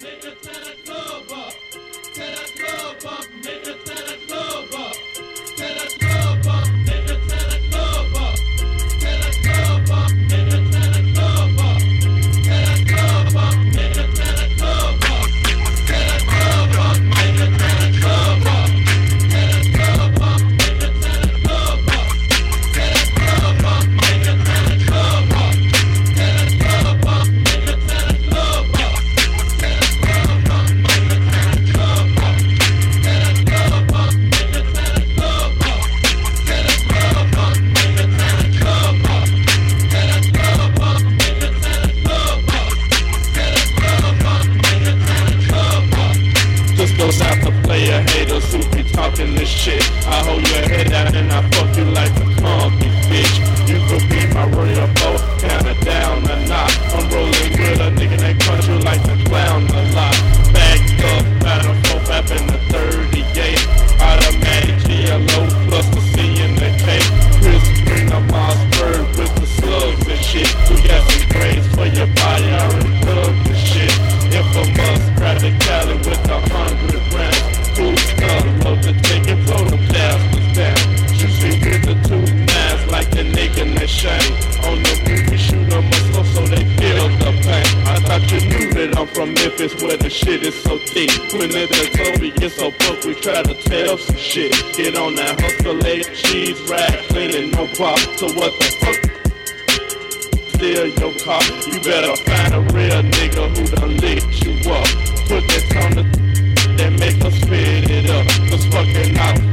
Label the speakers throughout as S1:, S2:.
S1: Nigga your head out and I fuck you like a concrete bitch. You could be my royal boat. Memphis where the shit is so deep. When it is Toby gets so broke, we try to tell some shit. Get on that hustle, egg, cheese, rag, cleaning, no pop. So what the fuck? steal your car. You better find a real nigga who done lit you up. Put that on the that make us spit it up. Cause fucking out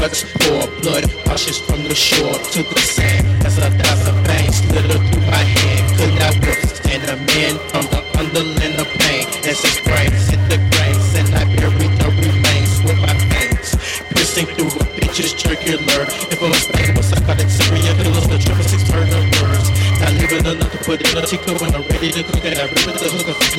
S2: guts pour, blood rushes from the shore to the sand. As a thousand veins slither through my hand, could not withstand a man from the underland of pain. As his brains hit the grains, and I bury the remains with my veins. Piercing through a bitch's jugular. If I was back, was psychotic serial killers, the triple six murder words. Not leaving enough to put in a chico when I'm ready to cook it. I rip it the hook of